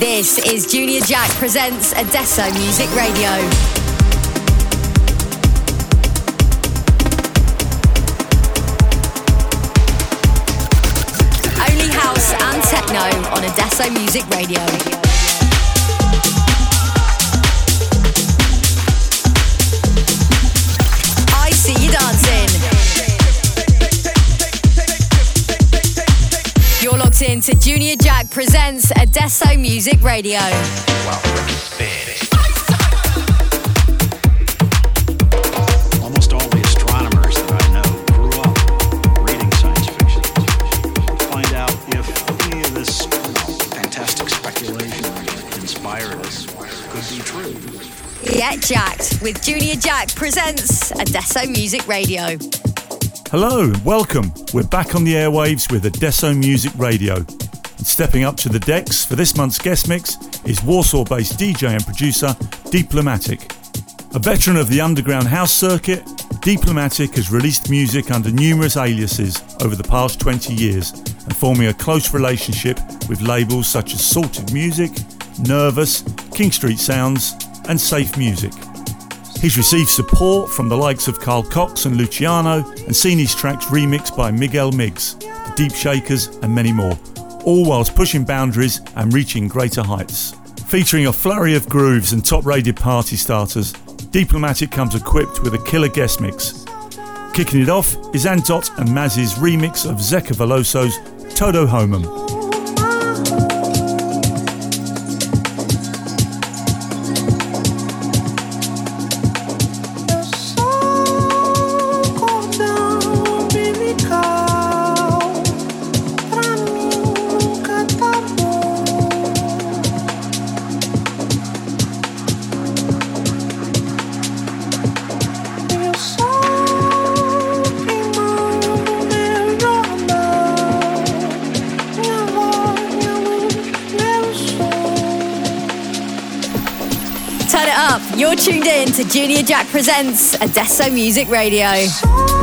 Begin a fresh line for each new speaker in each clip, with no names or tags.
This is Junior Jack presents Adesso Music Radio. Only house and techno on Adesso Music Radio. To Junior Jack presents Adesso Music Radio.
Almost all the astronomers that I know grew up reading science fiction. Find out if any of this fantastic speculation inspired us could be true.
Get jacked with Junior Jack presents Adesso Music Radio.
Hello, and welcome. We're back on the airwaves with Adesso Music Radio. And stepping up to the decks for this month's guest mix is Warsaw based DJ and producer Deeplomatik. A veteran of the underground house circuit, Deeplomatik has released music under numerous aliases over the past 20 years and forming a close relationship with labels such as Salted Music, Nervous, King Street Sounds, and Safe Music. He's received support from the likes of Carl Cox and Luciano and seen his tracks remixed by Miguel Migs, the Deep Shakers, and many more, all whilst pushing boundaries and reaching greater heights. Featuring a flurry of grooves and top rated party starters, Deeplomatik comes equipped with a killer guest mix. Kicking it off is Antdot and Maz's remix of Zeca Veloso's Todo Homem.
Junior Jack Presents Adesso Music Radio.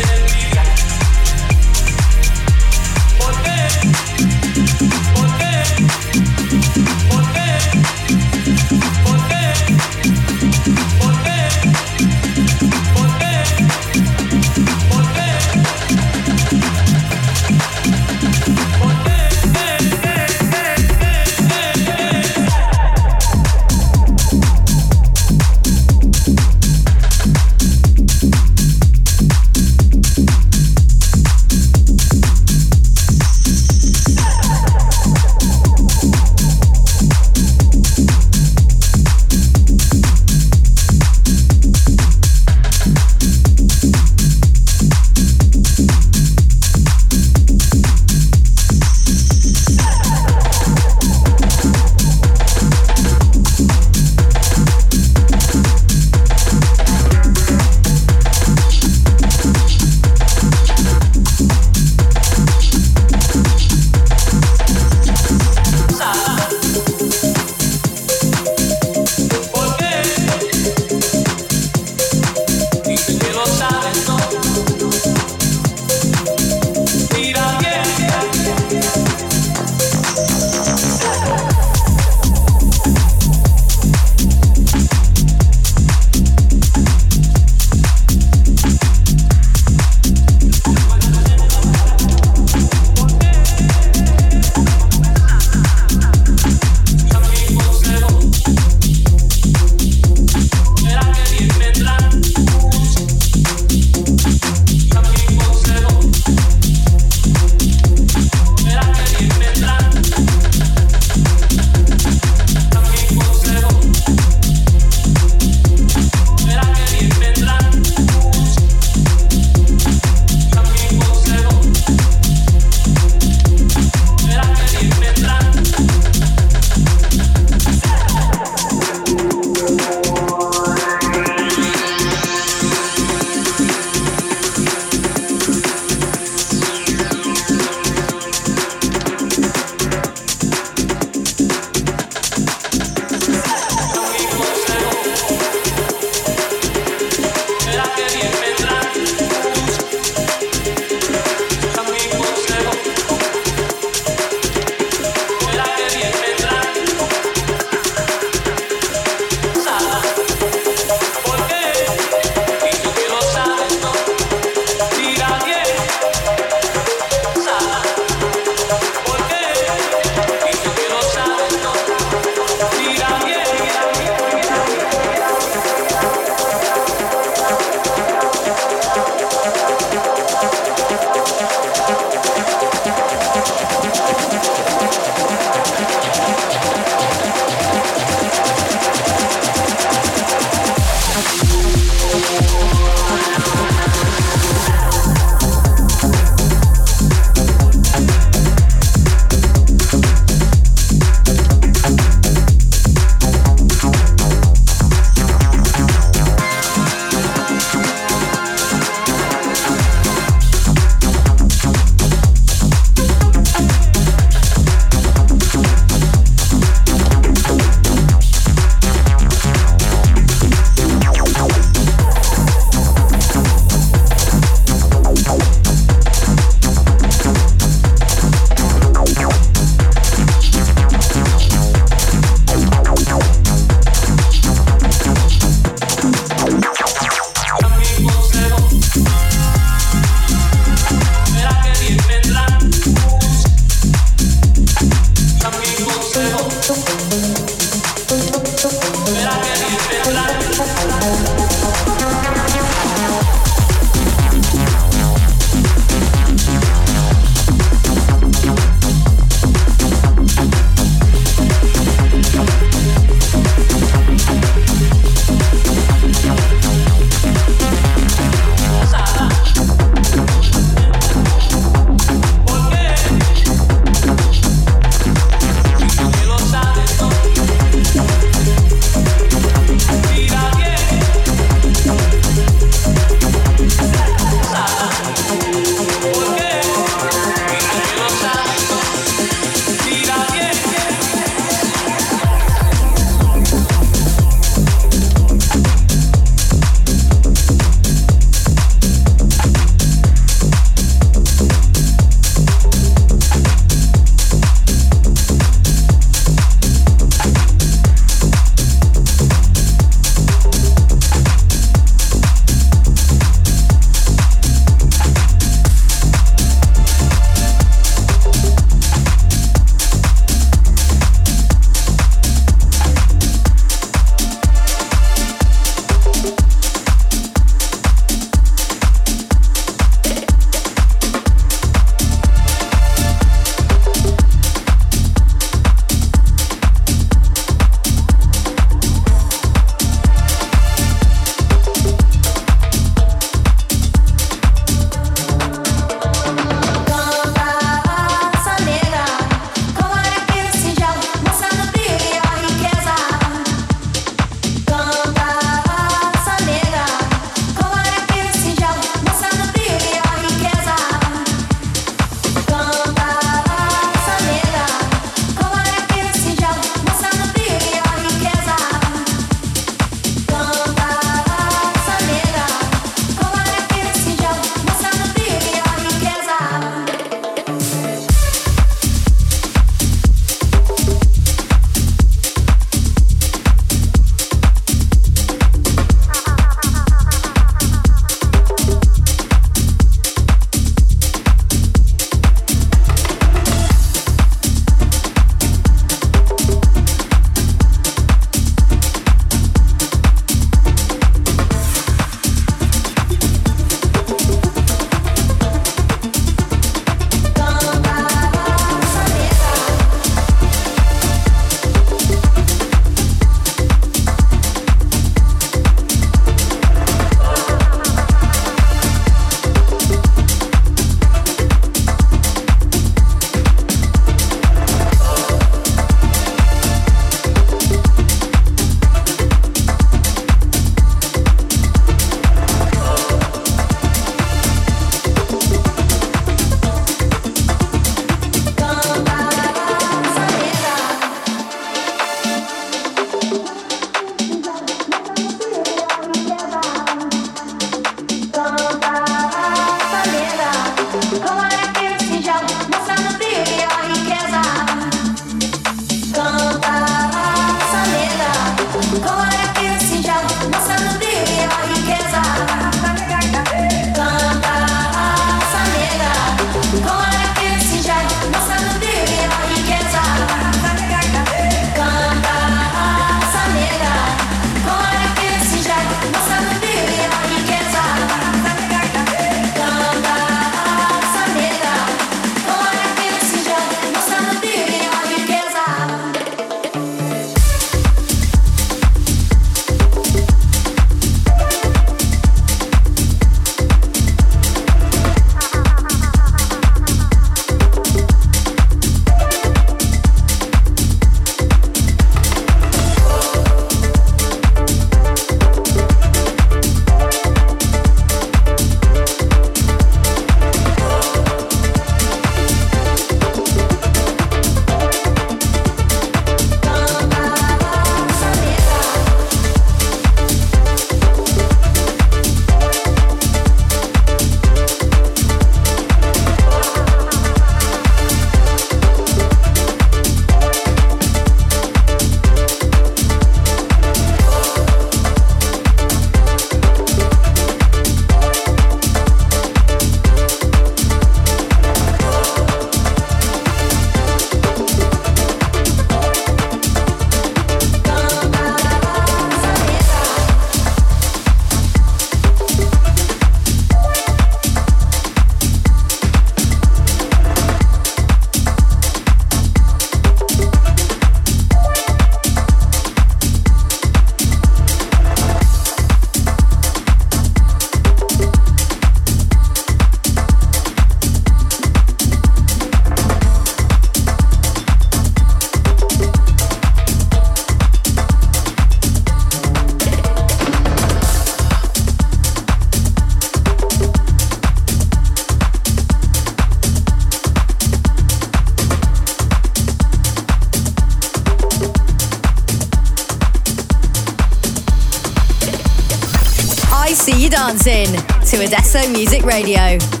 Music Radio.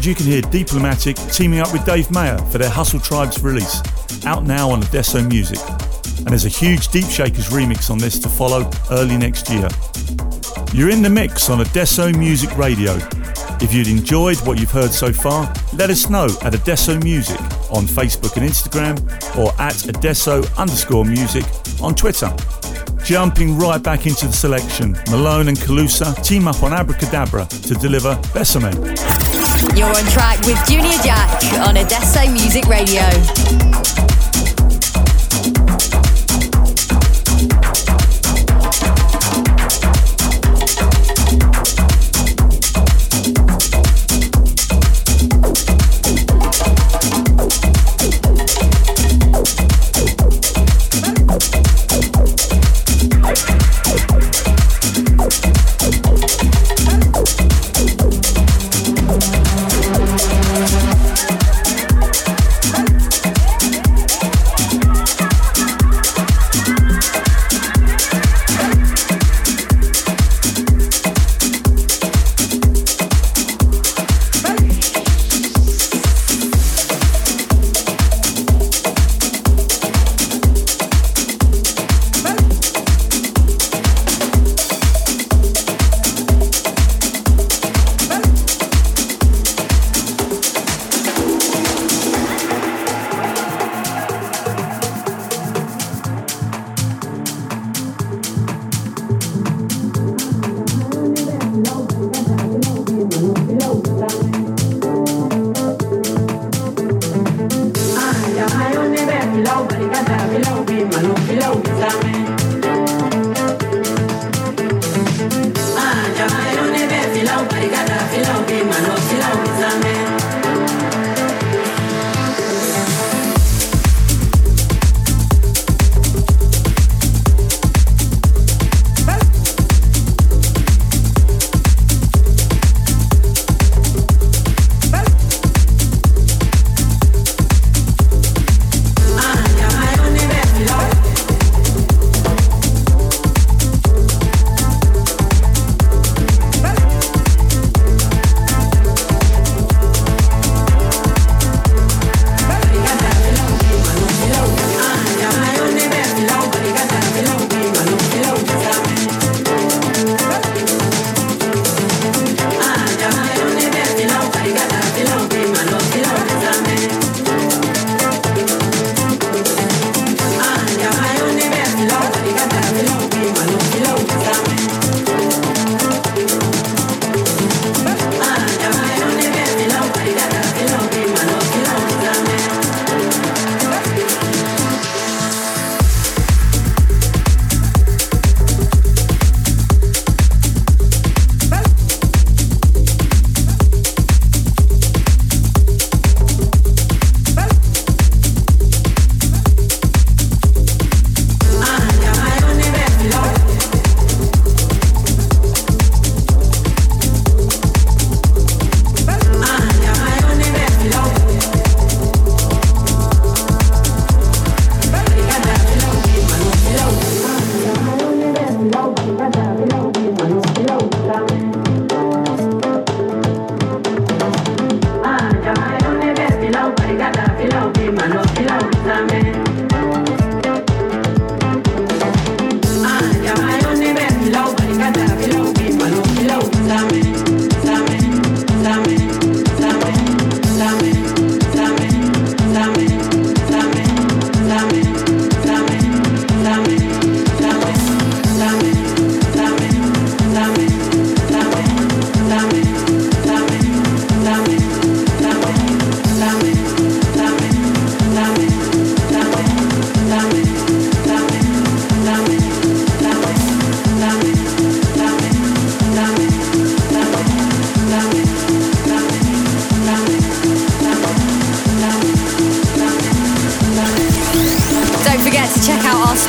Background, you can hear Deeplomatik teaming up with Dave Mayer for their Hustle Tribes release, out now on Adesso Music. And there's a huge Deep Shakers remix on this to follow early next year. You're in the mix on Adesso Music Radio. If you'd enjoyed what you've heard so far, let us know at Adesso Music on Facebook and Instagram or at Adesso underscore music on Twitter. Jumping right back into the selection, Malone and Calussa team up on Abracadabra to deliver Besame.
You're on track with Junior Jack on Adesso Music Radio.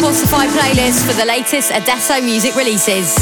Spotify playlist for the latest Adesso music releases.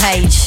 page.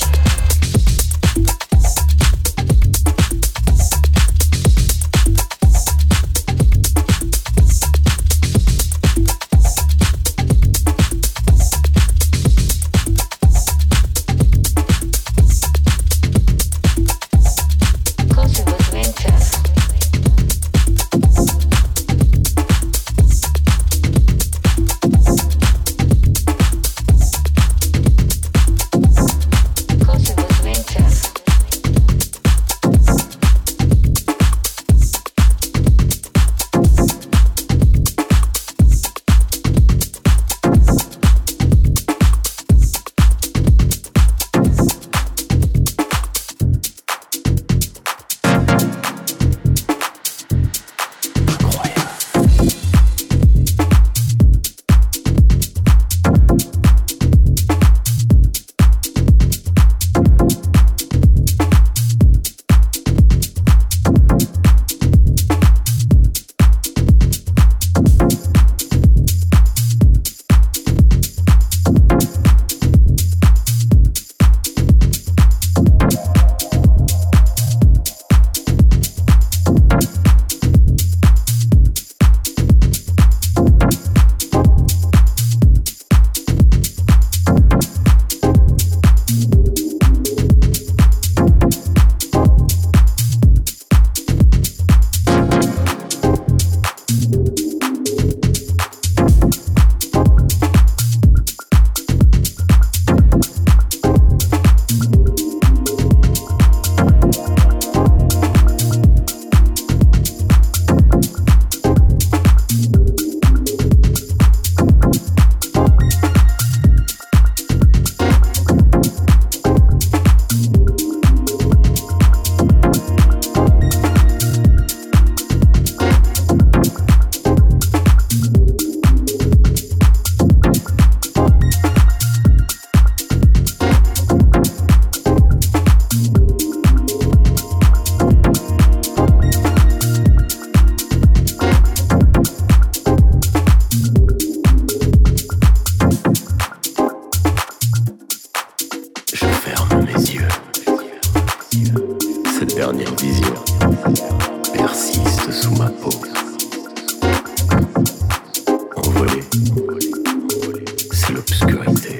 c'est l'obscurité.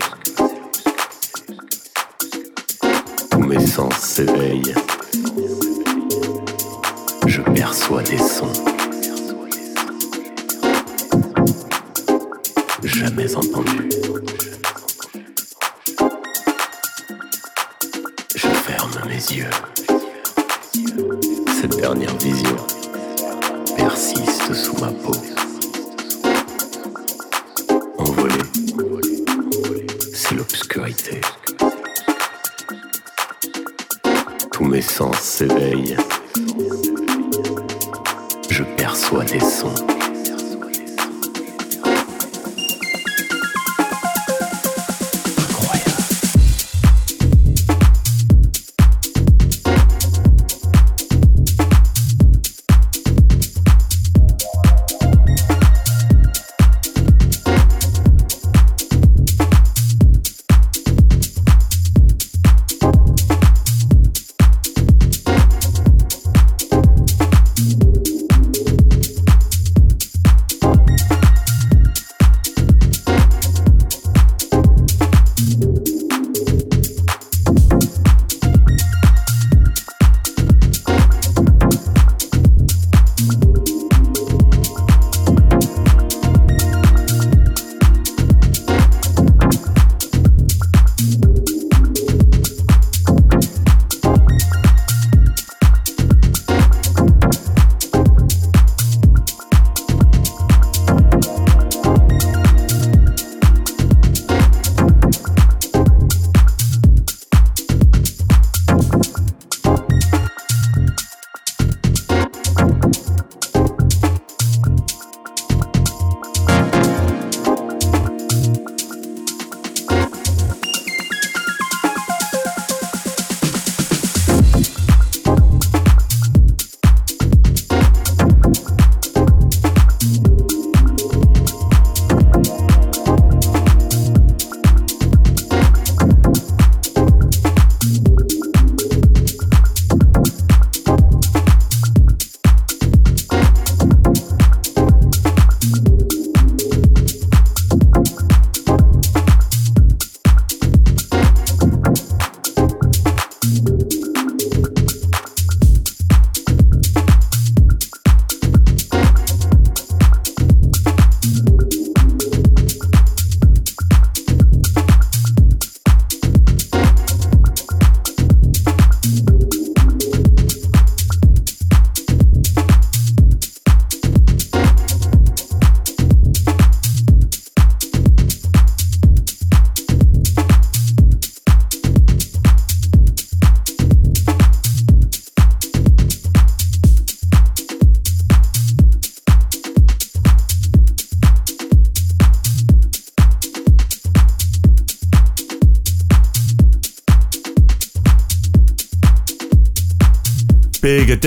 Tous mes sens s'éveillent. Je perçois des sons. Jamais entendus.
Mes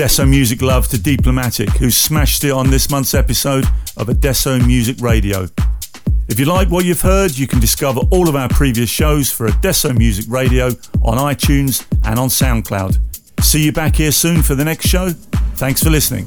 Adesso Music love to Deeplomatik, who smashed it on this month's episode of Adesso Music Radio. If you like what you've heard, you can discover all of our previous shows for Adesso Music Radio on iTunes and on SoundCloud. See you back here soon for the next show. Thanks for listening.